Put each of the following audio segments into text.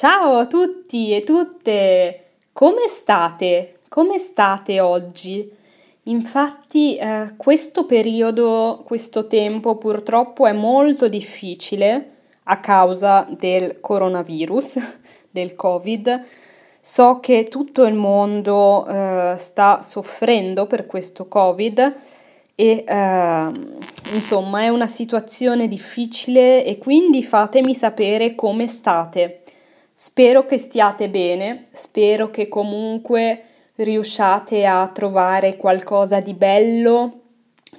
Ciao a tutti e tutte! Come state? Come state oggi? Infatti eh, questo periodo, questo tempo purtroppo è molto difficile a causa del coronavirus, del Covid. So che tutto il mondo eh, sta soffrendo per questo Covid e eh, insomma è una situazione difficile e quindi fatemi sapere come state. Spero che stiate bene, spero che comunque riusciate a trovare qualcosa di bello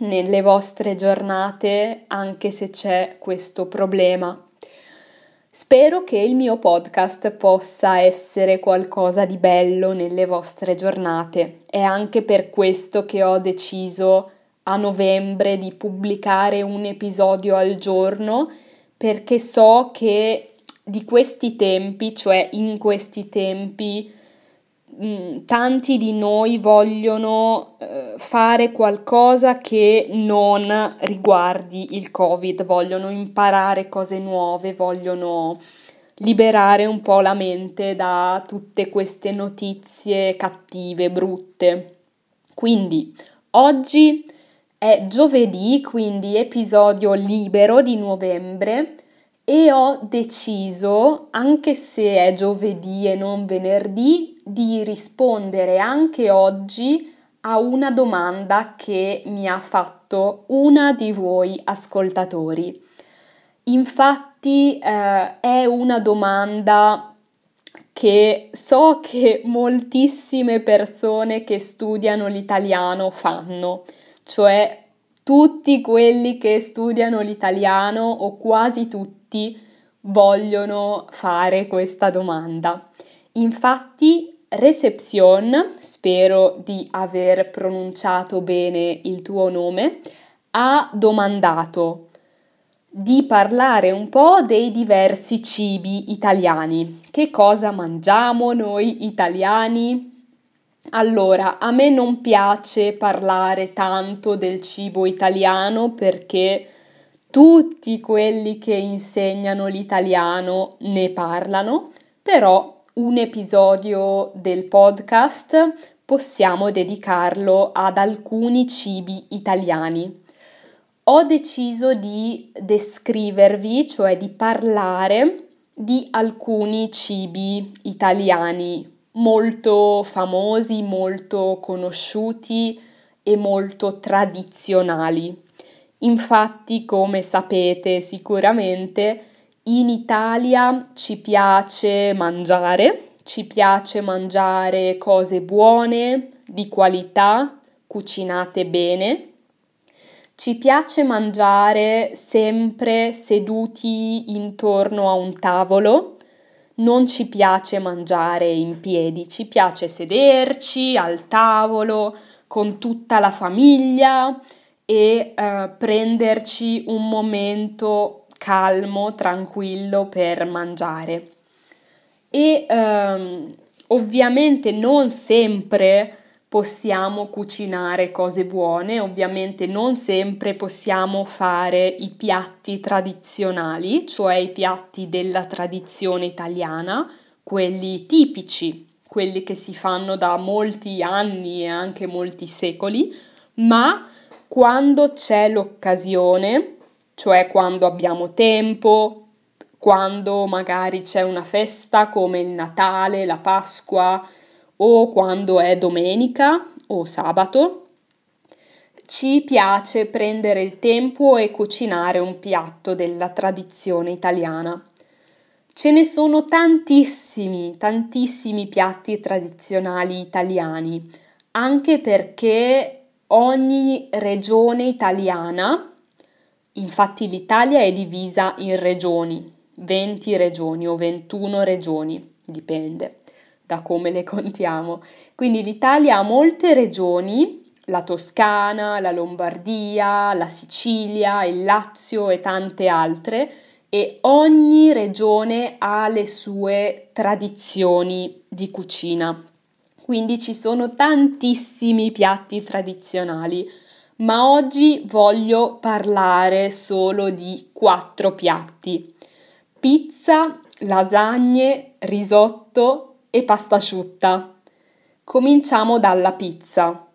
nelle vostre giornate anche se c'è questo problema. Spero che il mio podcast possa essere qualcosa di bello nelle vostre giornate. È anche per questo che ho deciso a novembre di pubblicare un episodio al giorno perché so che di questi tempi, cioè in questi tempi, mm, tanti di noi vogliono eh, fare qualcosa che non riguardi il Covid, vogliono imparare cose nuove, vogliono liberare un po' la mente da tutte queste notizie cattive, brutte. Quindi oggi è giovedì, quindi episodio libero di novembre e ho deciso, anche se è giovedì e non venerdì, di rispondere anche oggi a una domanda che mi ha fatto una di voi ascoltatori. Infatti eh, è una domanda che so che moltissime persone che studiano l'italiano fanno, cioè tutti quelli che studiano l'italiano o quasi tutti vogliono fare questa domanda. Infatti, Reception, spero di aver pronunciato bene il tuo nome, ha domandato di parlare un po' dei diversi cibi italiani. Che cosa mangiamo noi italiani? Allora, a me non piace parlare tanto del cibo italiano perché tutti quelli che insegnano l'italiano ne parlano, però un episodio del podcast possiamo dedicarlo ad alcuni cibi italiani. Ho deciso di descrivervi, cioè di parlare di alcuni cibi italiani molto famosi, molto conosciuti e molto tradizionali. Infatti, come sapete sicuramente, in Italia ci piace mangiare, ci piace mangiare cose buone, di qualità, cucinate bene. Ci piace mangiare sempre seduti intorno a un tavolo non ci piace mangiare in piedi, ci piace sederci al tavolo con tutta la famiglia e eh, prenderci un momento calmo, tranquillo per mangiare. E ehm, ovviamente non sempre possiamo cucinare cose buone, ovviamente non sempre possiamo fare i piatti tradizionali, cioè i piatti della tradizione italiana, quelli tipici, quelli che si fanno da molti anni e anche molti secoli, ma quando c'è l'occasione, cioè quando abbiamo tempo, quando magari c'è una festa come il Natale, la Pasqua, o quando è domenica o sabato, ci piace prendere il tempo e cucinare un piatto della tradizione italiana. Ce ne sono tantissimi, tantissimi piatti tradizionali italiani, anche perché ogni regione italiana, infatti l'Italia è divisa in regioni, 20 regioni o 21 regioni, dipende da come le contiamo. Quindi l'Italia ha molte regioni, la Toscana, la Lombardia, la Sicilia, il Lazio e tante altre, e ogni regione ha le sue tradizioni di cucina. Quindi ci sono tantissimi piatti tradizionali, ma oggi voglio parlare solo di quattro piatti. Pizza, lasagne, risotto e pasta asciutta. Cominciamo dalla pizza.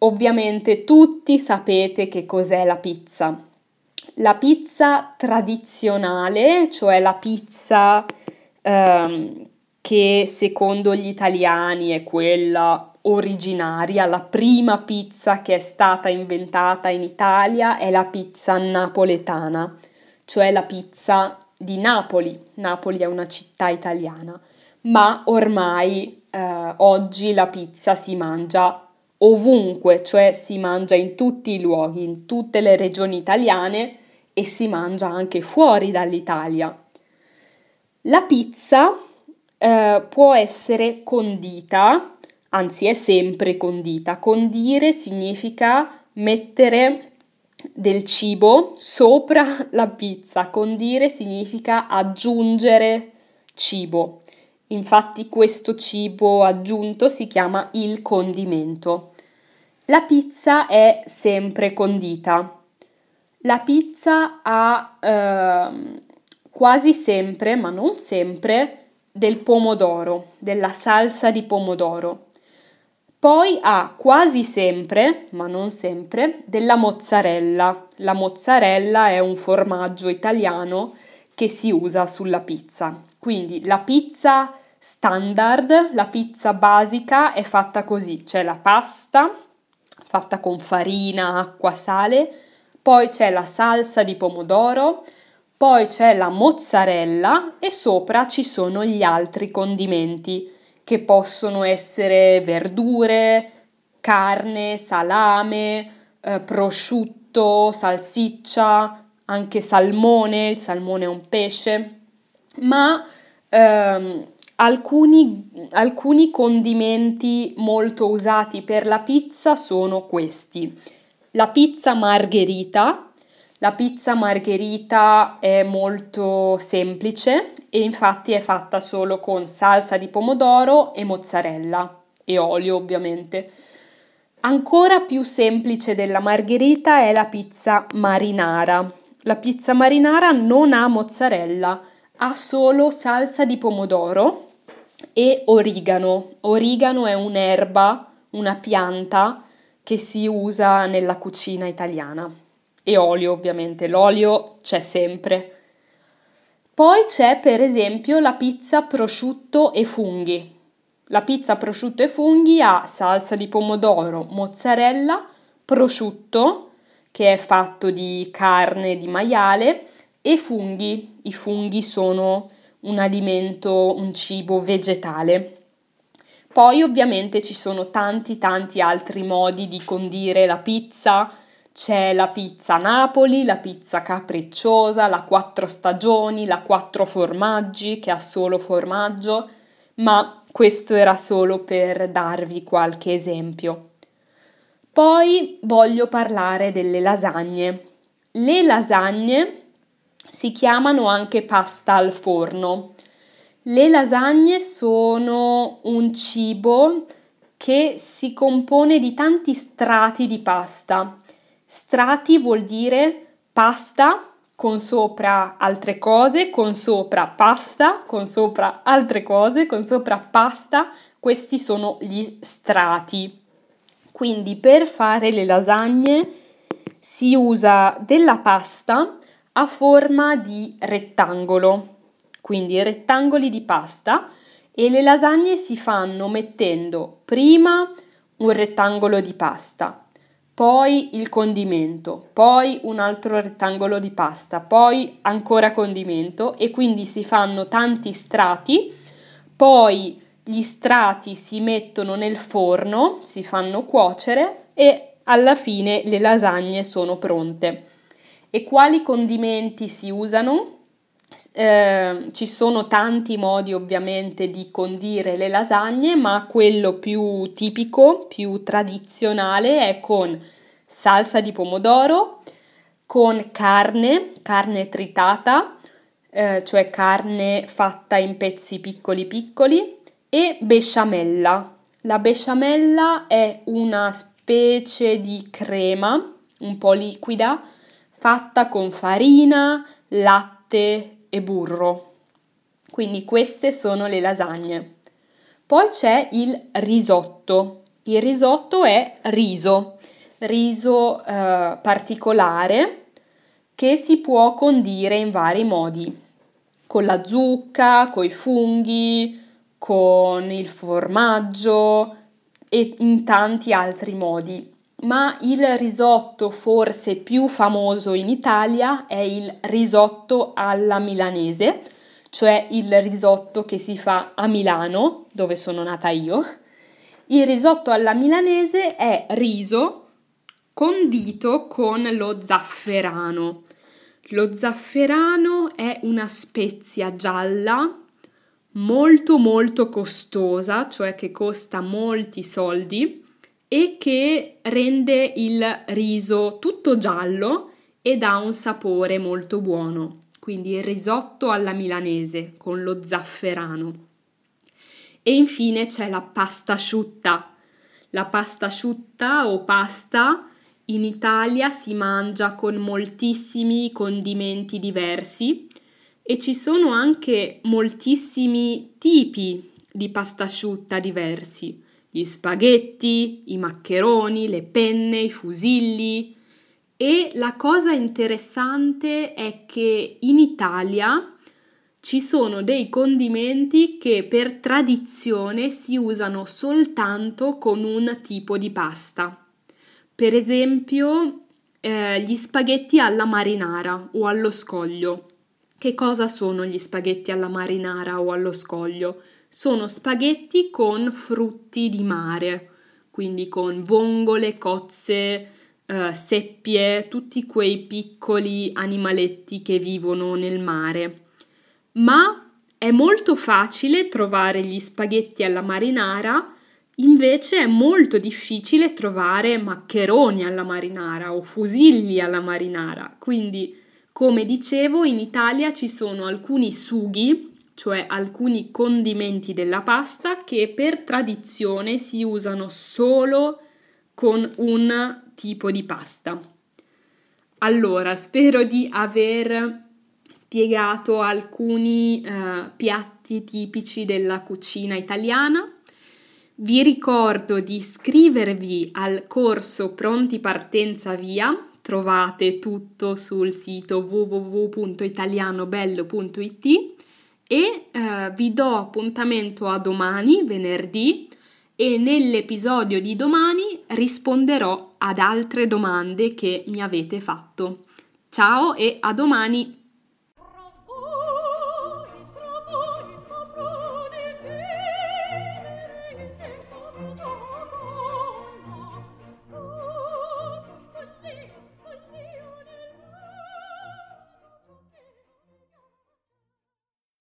Ovviamente tutti sapete che cos'è la pizza. La pizza tradizionale, cioè la pizza ehm, che secondo gli italiani è quella originaria, la prima pizza che è stata inventata in Italia è la pizza napoletana, cioè la pizza di Napoli. Napoli è una città italiana, ma ormai eh, oggi la pizza si mangia ovunque, cioè si mangia in tutti i luoghi, in tutte le regioni italiane e si mangia anche fuori dall'Italia. La pizza eh, può essere condita anzi è sempre condita. Condire significa mettere del cibo sopra la pizza, condire significa aggiungere cibo. Infatti questo cibo aggiunto si chiama il condimento. La pizza è sempre condita. La pizza ha eh, quasi sempre, ma non sempre, del pomodoro, della salsa di pomodoro. Poi ha quasi sempre, ma non sempre, della mozzarella. La mozzarella è un formaggio italiano che si usa sulla pizza. Quindi la pizza standard, la pizza basica è fatta così, c'è la pasta fatta con farina, acqua, sale, poi c'è la salsa di pomodoro, poi c'è la mozzarella e sopra ci sono gli altri condimenti che possono essere verdure, carne, salame, eh, prosciutto, salsiccia, anche salmone, il salmone è un pesce, ma ehm, alcuni, alcuni condimenti molto usati per la pizza sono questi. La pizza margherita, la pizza margherita è molto semplice e infatti è fatta solo con salsa di pomodoro e mozzarella e olio ovviamente. Ancora più semplice della margherita è la pizza marinara. La pizza marinara non ha mozzarella, ha solo salsa di pomodoro e origano. Origano è un'erba, una pianta che si usa nella cucina italiana. E olio ovviamente, l'olio c'è sempre. Poi c'è per esempio la pizza prosciutto e funghi. La pizza prosciutto e funghi ha salsa di pomodoro, mozzarella, prosciutto che è fatto di carne di maiale e funghi. I funghi sono un alimento, un cibo vegetale. Poi ovviamente ci sono tanti tanti altri modi di condire la pizza, c'è la pizza Napoli, la pizza capricciosa, la quattro stagioni, la quattro formaggi che ha solo formaggio, ma questo era solo per darvi qualche esempio. Poi voglio parlare delle lasagne. Le lasagne si chiamano anche pasta al forno. Le lasagne sono un cibo che si compone di tanti strati di pasta. Strati vuol dire pasta con sopra altre cose, con sopra pasta, con sopra altre cose, con sopra pasta. Questi sono gli strati. Quindi per fare le lasagne si usa della pasta a forma di rettangolo, quindi rettangoli di pasta e le lasagne si fanno mettendo prima un rettangolo di pasta, poi il condimento, poi un altro rettangolo di pasta, poi ancora condimento e quindi si fanno tanti strati, poi gli strati si mettono nel forno, si fanno cuocere e alla fine le lasagne sono pronte. E quali condimenti si usano? Eh, ci sono tanti modi ovviamente di condire le lasagne, ma quello più tipico, più tradizionale è con salsa di pomodoro, con carne, carne tritata, eh, cioè carne fatta in pezzi piccoli piccoli, e besciamella. La besciamella è una specie di crema un po' liquida fatta con farina, latte e burro. Quindi queste sono le lasagne. Poi c'è il risotto. Il risotto è riso, riso eh, particolare che si può condire in vari modi, con la zucca, con i funghi, con il formaggio e in tanti altri modi. Ma il risotto forse più famoso in Italia è il risotto alla milanese, cioè il risotto che si fa a Milano, dove sono nata io. Il risotto alla milanese è riso condito con lo zafferano. Lo zafferano è una spezia gialla molto molto costosa, cioè che costa molti soldi e che rende il riso tutto giallo ed ha un sapore molto buono quindi il risotto alla milanese con lo zafferano. E infine c'è la pasta asciutta. La pasta asciutta o pasta in Italia si mangia con moltissimi condimenti diversi e ci sono anche moltissimi tipi di pasta asciutta diversi. Gli spaghetti, i maccheroni, le penne, i fusilli, e la cosa interessante è che in Italia ci sono dei condimenti che per tradizione si usano soltanto con un tipo di pasta. Per esempio, eh, gli spaghetti alla marinara o allo scoglio. Che cosa sono gli spaghetti alla marinara o allo scoglio? Sono spaghetti con frutti di mare, quindi con vongole, cozze, uh, seppie, tutti quei piccoli animaletti che vivono nel mare. Ma è molto facile trovare gli spaghetti alla marinara, invece è molto difficile trovare maccheroni alla marinara o fusilli alla marinara. Quindi, come dicevo, in Italia ci sono alcuni sughi, cioè alcuni condimenti della pasta che per tradizione si usano solo con un tipo di pasta. Allora, spero di aver spiegato alcuni eh, piatti tipici della cucina italiana. Vi ricordo di iscrivervi al corso Pronti Partenza Via. Trovate tutto sul sito www.italianobello.it e eh, vi do appuntamento a domani, venerdì, e nell'episodio di domani risponderò ad altre domande che mi avete fatto. Ciao e a domani!